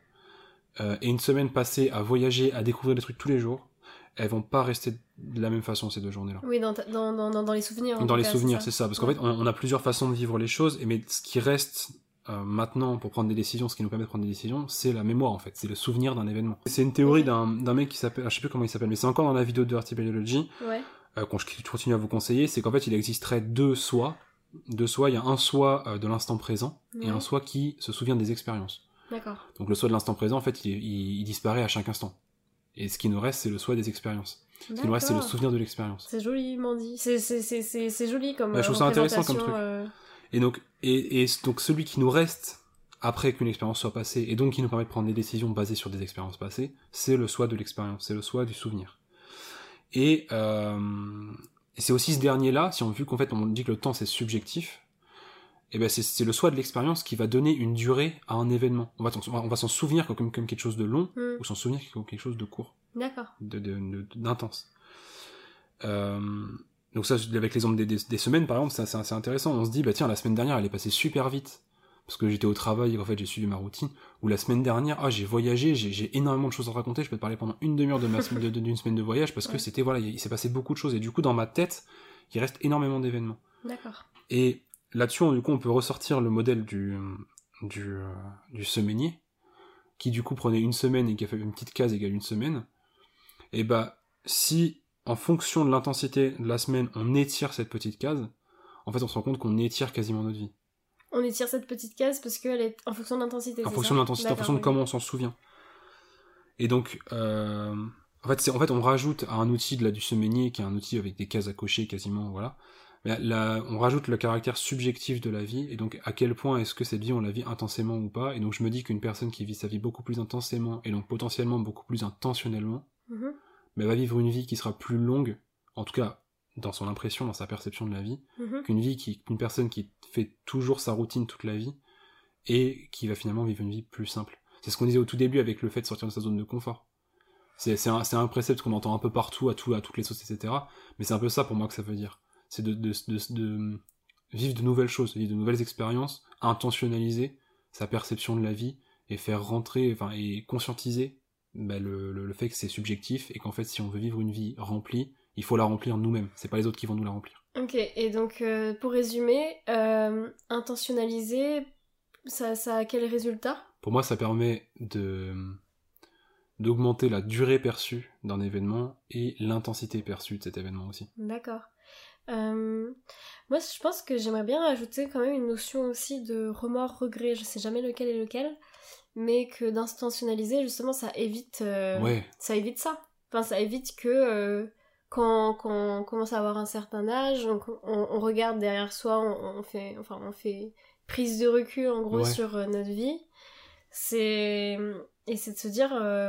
euh, et une semaine passée à voyager, à découvrir des trucs tous les jours, elles vont pas rester de la même façon ces deux journées-là. Oui, dans, ta- dans, dans, dans, les souvenirs. en Dans les cas, souvenirs, c'est ça. Parce qu'en Ouais. fait, on, on a plusieurs façons de vivre les choses, et mais ce qui reste euh, maintenant pour prendre des décisions, ce qui nous permet de prendre des décisions, c'est la mémoire en fait, c'est le souvenir d'un événement. C'est une théorie d'un d'un mec qui s'appelle, ah, je sais plus comment il s'appelle, mais c'est encore dans la vidéo de Dirty Biology, Ouais. euh, qu'on je continue à vous conseiller, c'est qu'en fait il existerait deux soi. Deux soi, il y a un soi euh, de l'instant présent et un soi qui se souvient des expériences. D'accord. Donc le soi de l'instant présent, en fait, il, il- il disparaît à chaque instant. Et ce qui nous reste, c'est le soi des expériences. Ce qui nous reste, c'est le souvenir de l'expérience. C'est joliment dit. C'est, c'est, c'est, c'est, c'est joli comme Ouais, je trouve ça intéressant comme truc. Et donc, et, et donc celui qui nous reste après qu'une expérience soit passée, et donc qui nous permet de prendre des décisions basées sur des expériences passées, c'est le soi de l'expérience, c'est le soi du souvenir. Et, euh, et c'est aussi ce dernier-là, si on vu qu'en fait on dit que le temps c'est subjectif, et ben c'est, le soi de l'expérience qui va donner une durée à un événement. On va, s'en- on va s'en souvenir comme, comme quelque chose de long, hmm. ou s'en souvenir comme quelque chose de court D'accord. de- de- de- d'intense. Euh, donc ça, avec l'exemple des, des, des semaines, par exemple, c'est c'est intéressant. On se dit, bah tiens, la semaine dernière, elle est passée super vite. Parce que j'étais au travail en fait, j'ai suivi ma routine. Ou la semaine dernière, ah, j'ai voyagé, j'ai énormément de choses à te raconter. Je peux te parler pendant une demi-heure de ma semaine- de- de- d'une semaine de voyage parce que Ouais. c'était, voilà, il, il s'est passé beaucoup de choses. Et du coup, dans ma tête, il reste énormément d'événements. D'accord. Et là-dessus, du coup, on peut ressortir le modèle du, du, euh, du semainier, qui du coup prenait une semaine et qui a fait une petite case égale une semaine. Et bah, si en fonction de l'intensité de la semaine, on étire cette petite case, en fait, on se rend compte qu'on étire quasiment notre vie. On étire cette petite case parce qu'elle est en fonction de l'intensité. En fonction ça de l'intensité, en fonction de comment on s'en souvient. Et donc, euh, en fait, c'est, en fait, on rajoute à un outil de la du semainier, qui est un outil avec des cases à cocher quasiment, voilà. Mais là, on rajoute le caractère subjectif de la vie, et donc à quel point est-ce que cette vie on la vit intensément ou pas? Et donc je me dis qu'une personne qui vit sa vie beaucoup plus intensément, et donc potentiellement beaucoup plus intentionnellement, Mhm, mais va vivre une vie qui sera plus longue, en tout cas dans son impression, dans sa perception de la vie, mhm. qu'une vie qui, qu'une personne qui fait toujours sa routine toute la vie et qui va finalement vivre une vie plus simple. C'est ce qu'on disait au tout début avec le fait de sortir de sa zone de confort. C'est, un, c'est un précepte qu'on entend un peu partout, à tout, à toutes les sauces, etc. Mais c'est un peu ça pour moi que ça veut dire. C'est de, de, de, de vivre de nouvelles choses, vivre de nouvelles expériences, intentionnaliser sa perception de la vie et faire rentrer, enfin, et conscientiser bah, le, le, le fait que c'est subjectif et qu'en fait, si on veut vivre une vie remplie, il faut la remplir nous-mêmes. C'est pas les autres qui vont nous la remplir. Ok, et donc euh, pour résumer, euh, intentionnaliser, ça, ça a quel résultat? Pour moi, ça permet de d'augmenter la durée perçue d'un événement et l'intensité perçue de cet événement aussi. D'accord. Euh, moi, je pense que j'aimerais bien ajouter quand même une notion aussi de remords, regret. Je sais jamais lequel est lequel, mais que d'instentionnaliser, justement, ça évite, euh, Ouais, ça évite ça. Enfin, ça évite que euh, quand, quand on commence à avoir un certain âge, on, on- on regarde derrière soi, on, on fait, enfin, on fait prise de recul en gros Ouais. sur euh, notre vie. C'est et c'est de se dire,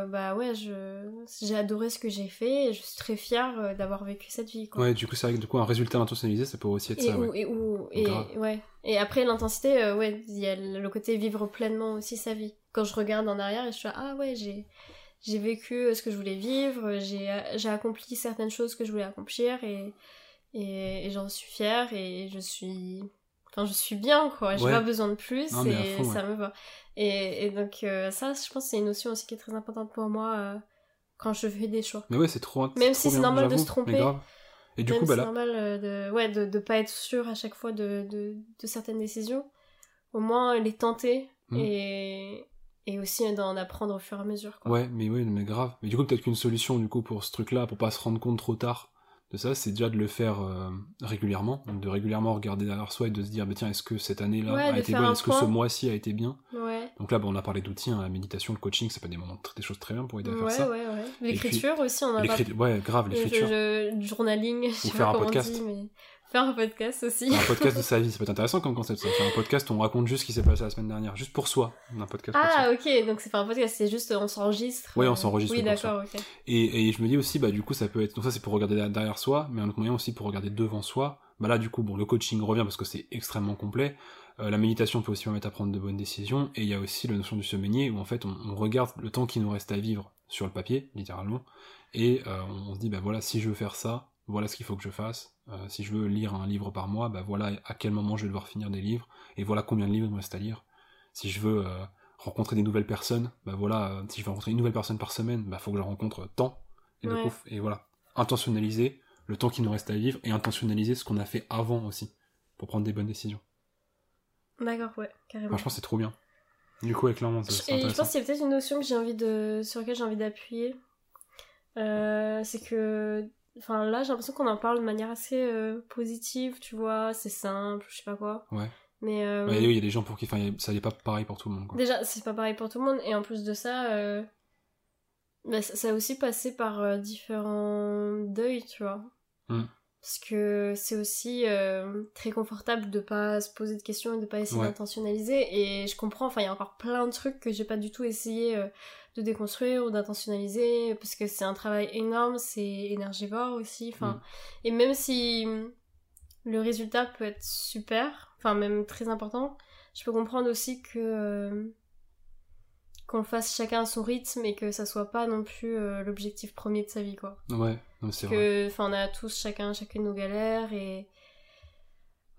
bah ouais, je j'ai adoré ce que j'ai fait et je suis très fière d'avoir vécu cette vie. Quoi. ouais, du coup, c'est vrai que du coup, un résultat intentionnalisé, ça peut aussi être Et, ça, ou, ouais. et, ouais. et après l'intensité, ouais, il y a le côté vivre pleinement aussi sa vie. Quand je regarde en arrière et je suis là, ah ouais, j'ai j'ai vécu euh, ce que je voulais vivre, j'ai j'ai accompli certaines choses que je voulais accomplir et et, et j'en suis fière et je suis enfin je suis bien quoi, j'ai Ouais. pas besoin de plus Non, et fond, ça me va. Et, et donc euh, ça, je pense c'est une notion aussi qui est très importante pour moi euh, quand je fais des choix. Mais ouais, c'est trop Même si c'est normal de se tromper. Et du Même coup, bah c'est là, normal euh, de, ouais, de, de pas être sûr à chaque fois de, de, de certaines décisions. Au moins les tenter Mm. et, et aussi d'en apprendre au fur et à mesure. Quoi. Ouais, mais ouais, mais grave. Mais du coup, peut-être qu'une solution, du coup, pour ce truc-là, pour pas se rendre compte trop tard de ça, c'est déjà de le faire euh, régulièrement. Donc, de régulièrement regarder derrière soi et de se dire, bah, tiens, est-ce que cette année-là Ouais, a été bonne? Est-ce que ce mois-ci a été bien? Ouais, Donc là, bah, on a parlé d'outils, hein, la méditation, le coaching, peut être des, moments, des choses très bien pour aider à ouais, faire ça. ouais, ouais. L'écriture aussi, on a pas... L'écrit- Ouais, grave, l'écriture. le- le journaling, je sais faire pas un podcast. on dit, mais faire un podcast aussi. Faire un podcast de sa vie, ça peut être intéressant comme concept. Ça. Faire un podcast, on raconte juste ce qui s'est passé la semaine dernière, juste pour soi. Un podcast. Ah ok, donc c'est pas un podcast, c'est juste on s'enregistre. Ouais, on s'enregistre Oui, d'accord, ok. Et, et je me dis aussi, bah du coup, ça peut être. Donc ça, c'est pour regarder derrière- derrière soi, mais un autre moyen aussi pour regarder devant soi. Bah là, du coup, bon, le coaching revient parce que c'est extrêmement complet. Euh, la méditation peut aussi permettre à prendre de bonnes décisions. Et il y a aussi la notion du semainier où en fait, on, on regarde le temps qui nous reste à vivre sur le papier, littéralement, et euh, on se dit, bah voilà, si je veux faire ça, voilà ce qu'il faut que je fasse. Euh, si je veux lire un livre par mois, bah voilà à quel moment je vais devoir finir des livres, et voilà combien de livres il me reste à lire. Si je veux euh, rencontrer des nouvelles personnes, bah voilà, euh, si je veux rencontrer une nouvelle personne par semaine, bah faut que je la rencontre tant. Et, Ouais. voilà, intentionnaliser le temps qui nous reste à vivre et intentionnaliser ce qu'on a fait avant aussi, pour prendre des bonnes décisions. D'accord, ouais, carrément. Franchement, c'est trop bien. Du coup, avec clairement, Et je pense qu'il y a peut-être une notion que j'ai envie de, sur laquelle j'ai envie d'appuyer. Euh, c'est que, enfin là, j'ai l'impression qu'on en parle de manière assez euh, positive, tu vois, c'est simple, je sais pas quoi. Ouais. Mais euh, Ouais, oui, il y a des gens pour qui, enfin, ça n'est pas pareil pour tout le monde. Quoi. déjà, c'est pas pareil pour tout le monde. Et en plus de ça, euh, bah, ça, a aussi passé par euh, différents deuils, tu vois. Mm. Parce que c'est aussi très confortable de pas se poser de questions et de pas essayer Ouais. d'intentionnaliser. Et je comprends, enfin, il y a encore plein de trucs que j'ai pas du tout essayé de déconstruire ou d'intentionnaliser, parce que c'est un travail énorme, c'est énergivore aussi. Enfin, Mm. Et même si le résultat peut être super, enfin, même très important, je peux comprendre aussi que. euh, qu'on le fasse chacun à son rythme et que ça soit pas non plus euh, l'objectif premier de sa vie, quoi Ouais, c'est vrai. que enfin on a tous chacun chacune nos galères et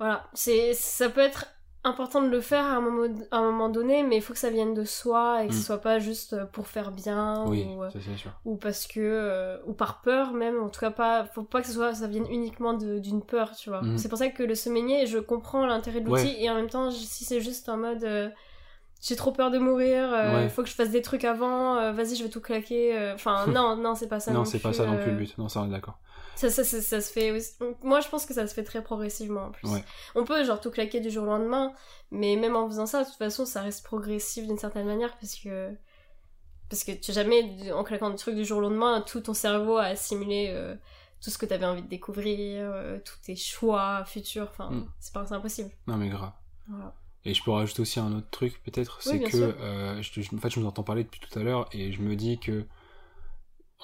voilà c'est ça peut être important de le faire à un moment à un moment donné mais il faut que ça vienne de soi et que ce Mm. soit pas juste pour faire bien Oui, ou, euh, ça, c'est sûr. ou parce que euh, ou par peur même en tout cas pas faut pas que ce soit ça vienne uniquement d'une peur tu vois Mhm. c'est pour ça que le semainier je comprends l'intérêt de l'outil Ouais. et en même temps si c'est juste en mode euh, j'ai trop peur de mourir, euh, il Ouais. faut que je fasse des trucs avant, euh, vas-y je vais tout claquer. euh, Enfin non, non c'est pas ça. non, non c'est pas ça non plus euh, le but. Non, ça, on est d'accord. Ça, ça, ça, ça se fait aussi... Moi, je pense que ça se fait très progressivement, en plus. Ouais. On peut, genre, tout claquer du jour au lendemain, mais même en faisant ça, de toute façon, ça reste progressif d'une certaine manière, parce que... Parce que tu jamais, en claquant des trucs du jour au lendemain, tout ton cerveau a assimilé euh, tout ce que t'avais envie de découvrir, euh, tous tes choix futurs, enfin, Mm. c'est pas impossible. Non, mais grave. Voilà. Et je peux rajouter aussi un autre truc, peut-être, Oui, c'est que, euh, je, je- en fait, je vous entends parler depuis tout à l'heure, et je me dis que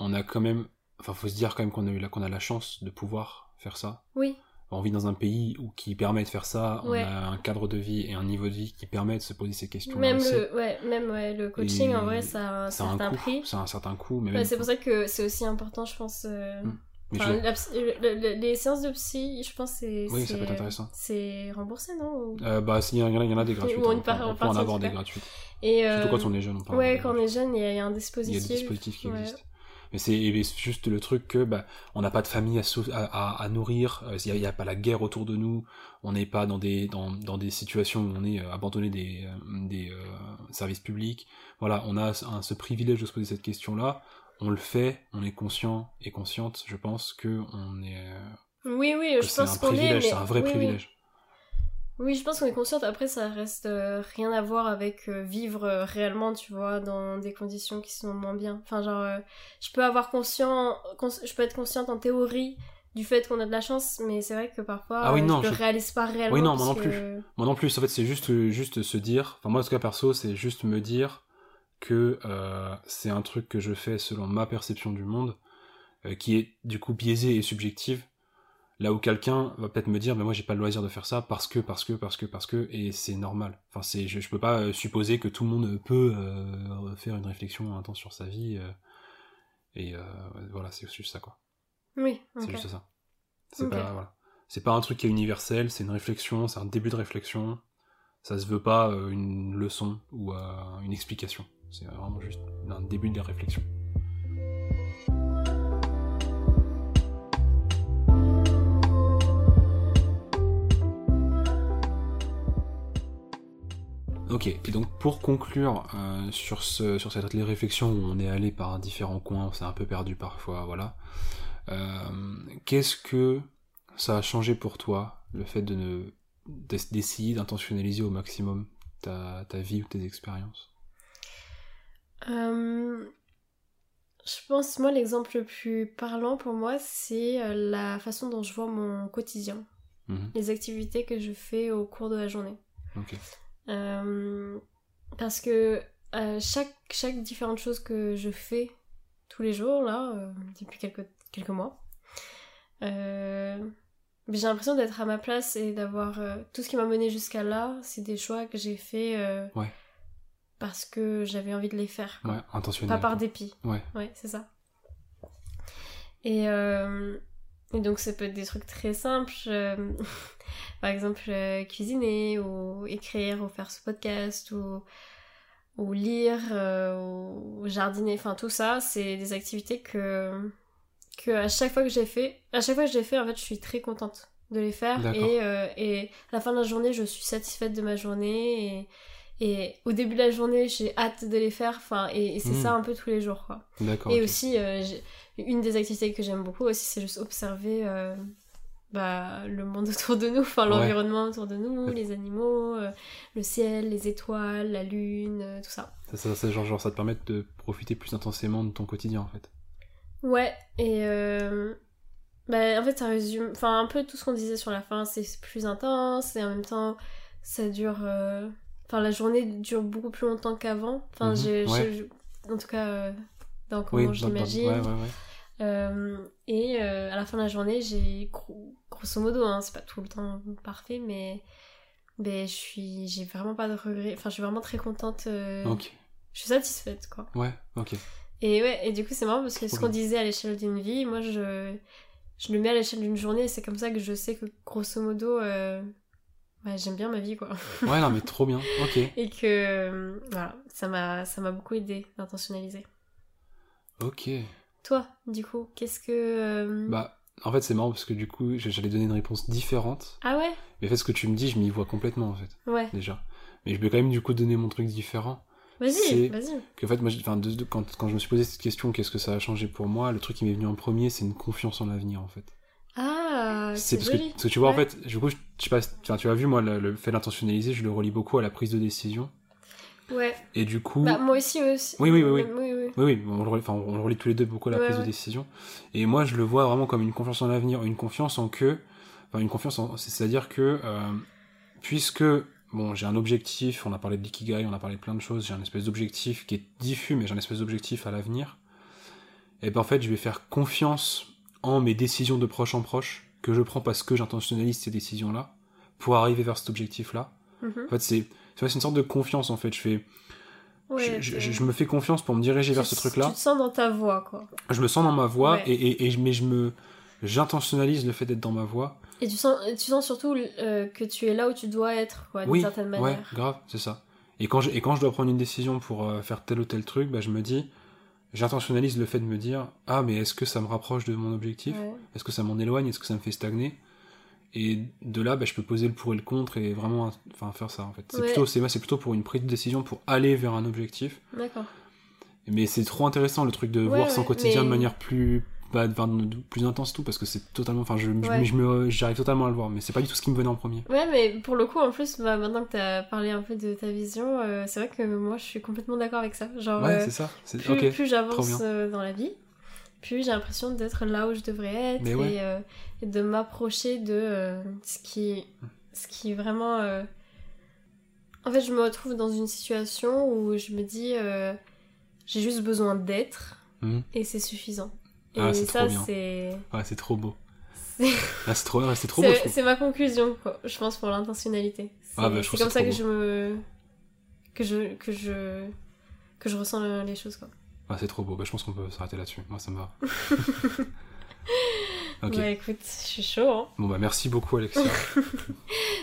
on a quand même, enfin, faut se dire quand même qu'on a eu la, qu'on a la chance de pouvoir faire ça. Oui, On vit dans un pays où, qui permet de faire ça, Ouais. on a un cadre de vie et un niveau de vie qui permet de se poser ces questions même le, ouais, même ouais, le coaching, Et en vrai, ça a un Ça a un certain coût, prix. ça a un certain coût, mais Ouais, c'est pour ça que c'est aussi important, je pense... euh, mais Enfin, je- la psy- le- le- les séances de psy, je pense, c'est. Oui, ça peut être intéressant. C'est remboursé, non Euh, bah, il y, en a- des gratuites. Ou hein, on part- on peut en avoir des gratuites. Et, euh, Surtout quand on est jeune, on Ouais, quand on est jeune, il y, a- il y a un Il y a dispositif. des dispositifs qui ouais. existent. Mais c'est juste le truc que bah, on n'a pas de famille à, nourrir, euh, il n'y a, pas la guerre autour de nous, on n'est pas dans des, dans, dans des situations où on est euh, abandonné des, euh, des euh, services publics. Voilà, on a un- ce privilège de se poser cette question-là, on le fait, on est conscient et consciente, je pense, que on est, euh, Oui, oui, je pense qu'on est. c'est un vrai oui. privilège. Oui, je pense qu'on est consciente. Après, ça reste euh, rien à voir avec euh, vivre euh, réellement, tu vois, dans des conditions qui sont moins bien. Enfin, genre, je peux avoir conscient, cons- je peux être consciente en théorie du fait qu'on a de la chance, mais c'est vrai que parfois, Ah oui, non, je le je- réalise pas réellement. Oui, non, moi non que- Moi non plus, en fait, c'est juste, juste se dire, enfin moi en tout cas perso, c'est juste me dire que c'est un truc que je fais selon ma perception du monde, qui est du coup biaisée et subjective, là où quelqu'un va peut-être me dire, mais moi j'ai pas le loisir de faire ça parce que, parce que, parce que, parce que, et c'est normal. Enfin, c'est, je, je peux pas euh, supposer que tout le monde peut euh, faire une réflexion intense sur sa vie, euh, et euh, voilà, c'est juste ça quoi. Oui, C'est juste ça. C'est pas voilà. C'est pas un truc qui est universel, c'est une réflexion, c'est un début de réflexion. Ça se veut pas une leçon ou une explication. C'est vraiment juste un début de réflexion. Ok, et donc pour conclure euh, sur, ce, sur cette réflexion où on est allé par différents coins, on s'est un peu perdu parfois, voilà. Euh, Qu'est-ce que ça a changé pour toi, le fait de ne d'essayer d'intentionnaliser au maximum ta, ta vie ou tes expériences? Euh, je pense, moi, l'exemple le plus parlant pour moi, c'est la façon dont je vois mon quotidien. Mhm, Les activités que je fais au cours de la journée. Ok. Euh, parce que euh, chaque, chaque différente chose que je fais tous les jours, là, euh, depuis quelques, quelques mois, j'ai l'impression d'être à ma place et d'avoir... tout ce qui m'a mené jusqu'à là, c'est des choix que j'ai fait Ouais. parce que j'avais envie de les faire. Ouais, intentionnel. Pas par dépit. Ouais. Ouais, c'est ça. Et, et donc, ça peut être des trucs très simples. euh, par exemple, euh, cuisiner, ou écrire, ou faire ce podcast, ou, ou lire, euh, ou jardiner. Enfin, tout ça, c'est des activités que, que à chaque fois que j'ai fait, à chaque fois que les fais, en fait, je suis très contente de les faire. Et, et à la fin de la journée, je suis satisfaite de ma journée. Et, et au début de la journée, j'ai hâte de les faire. Enfin, et, et c'est ça un peu tous les jours, quoi. D'accord. Et aussi, euh, une des activités que j'aime beaucoup aussi, c'est juste observer euh, bah, le monde autour de nous, enfin Ouais. l'environnement autour de nous, Ouais. les animaux, euh, le ciel, les étoiles, la lune, tout ça. Ça, ça, ça, genre, genre, ça te permet de profiter plus intensément de ton quotidien en fait. Ouais, et bah, en fait, ça résume, enfin un peu tout ce qu'on disait sur la fin, c'est plus intense et en même temps, ça dure. Enfin, la journée dure beaucoup plus longtemps qu'avant. Enfin, Mhm, ouais. j'ai- en tout cas, euh, dans comment je. Ouais, ouais, ouais. Euh, et euh, à la fin de la journée, j'ai gros- grosso modo, hein, c'est pas tout le temps parfait, mais, mais je suis, j'ai vraiment pas de regrets. Enfin, je suis vraiment très contente. euh, Ok. Je suis satisfaite, quoi. Ouais, ok. Et ouais, et du coup, c'est marrant parce que ce qu'on disait à l'échelle d'une vie, moi, je, je le mets à l'échelle d'une journée. C'est comme ça que je sais que grosso modo, euh, bah, j'aime bien ma vie, quoi. Ouais, non, mais trop bien. Ok. Et que euh, voilà, ça m'a, ça m'a beaucoup aidé d'intentionnaliser. Ok. Toi, du coup, qu'est-ce que. euh, Bah, en fait, c'est marrant parce que du coup, j'allais donner une réponse différente. Ah ouais? Mais en fait, ce que tu me dis, je m'y vois complètement en fait, Ouais. déjà. Mais je vais quand même du coup donner mon truc différent. Vas-y, vas-y. Que, en fait, moi, de- de- quand, quand je me suis posé cette question, qu'est-ce que ça a changé pour moi Le truc qui m'est venu en premier, c'est une confiance en l'avenir en fait. Ah, C'est parce parce que tu vois, en fait, du coup, je, je sais pas, enfin, tu as vu, moi, le, le fait d'intentionnaliser, je le relie beaucoup à la prise de décision. Ouais. Et du coup. Bah, moi aussi, aussi. Oui, oui, oui, oui. oui, oui. Oui, oui, on le, relie, enfin, on le relie tous les deux beaucoup à la Ouais, prise ouais. de décision. Et moi, je le vois vraiment comme une confiance en l'avenir, une confiance en que, enfin, une confiance en, c'est-à-dire que, euh, puisque, bon, j'ai un objectif, on a parlé de l'ikigai, on a parlé de plein de choses, j'ai un espèce d'objectif qui est diffus, mais j'ai un espèce d'objectif à l'avenir. Et ben, en fait, je vais faire confiance en mes décisions de proche en proche, que je prends parce que j'intentionnalise ces décisions-là, pour arriver vers cet objectif-là. Mhm. En fait, c'est, une sorte de confiance, en fait. Je fais, Ouais, je, t'es- je- je me fais confiance pour me diriger vers ce truc-là. Tu te sens dans ta voix, quoi. Je me sens dans ma voix Ouais. et, et, mais je me j'intentionnalise le fait d'être dans ma voix. Et tu sens, tu sens surtout euh, que tu es là où tu dois être, quoi, d'une Oui, certaine ouais, manière. grave, c'est ça. Et quand je et quand je dois prendre une décision pour euh, faire tel ou tel truc, bah, je me dis j'intentionnalise le fait de me dire ah mais est-ce que ça me rapproche de mon objectif? Ouais. Est-ce que ça m'en éloigne? Est-ce que ça me fait stagner? Et de là, bah, je peux poser le pour et le contre et vraiment enfin, faire ça en fait. C'est Ouais. plutôt, c'est, plutôt pour une prise de décision pour aller vers un objectif. D'accord. Mais c'est trop intéressant le truc de Ouais, voir son quotidien mais- de manière plus, bah, enfin, plus intense tout parce que c'est totalement, enfin, je, Ouais. je j'arrive totalement à le voir, mais c'est pas du tout ce qui me venait en premier. Ouais, mais pour le coup, en plus, bah, maintenant que t'as parlé un peu de ta vision, euh, c'est vrai que moi, je suis complètement d'accord avec ça. Genre, Ouais, euh, c'est ça. C'est, plus, plus j'avance euh, dans la vie, plus j'ai l'impression d'être là où je devrais être ouais. et, et de m'approcher de ce qui, ce qui vraiment. En fait, je me retrouve dans une situation où je me dis, j'ai juste besoin d'être Mhm. et c'est suffisant. Et Ah, c'est ça, trop bien. c'est. Ouais, c'est trop beau. c'est- Ah, c'est trop, beau. C'est ma conclusion, quoi, je pense, pour l'intentionnalité. C'est Ah, bah, comme ça que je me. que je. que je. que je ressens le- les choses, quoi. Ah, c'est trop beau. Bah, je pense qu'on peut s'arrêter là-dessus. Moi, ça me va. ok. Ouais, écoute, je suis chaud, hein. Bon, bah, merci beaucoup, Alexia.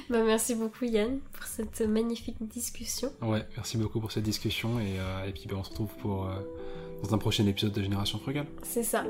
Bah, merci beaucoup, Yann, pour cette magnifique discussion. ouais, merci beaucoup pour cette discussion et, euh, et puis, bah, on se retrouve pour, euh, dans un prochain épisode de Génération Frugale. C'est ça.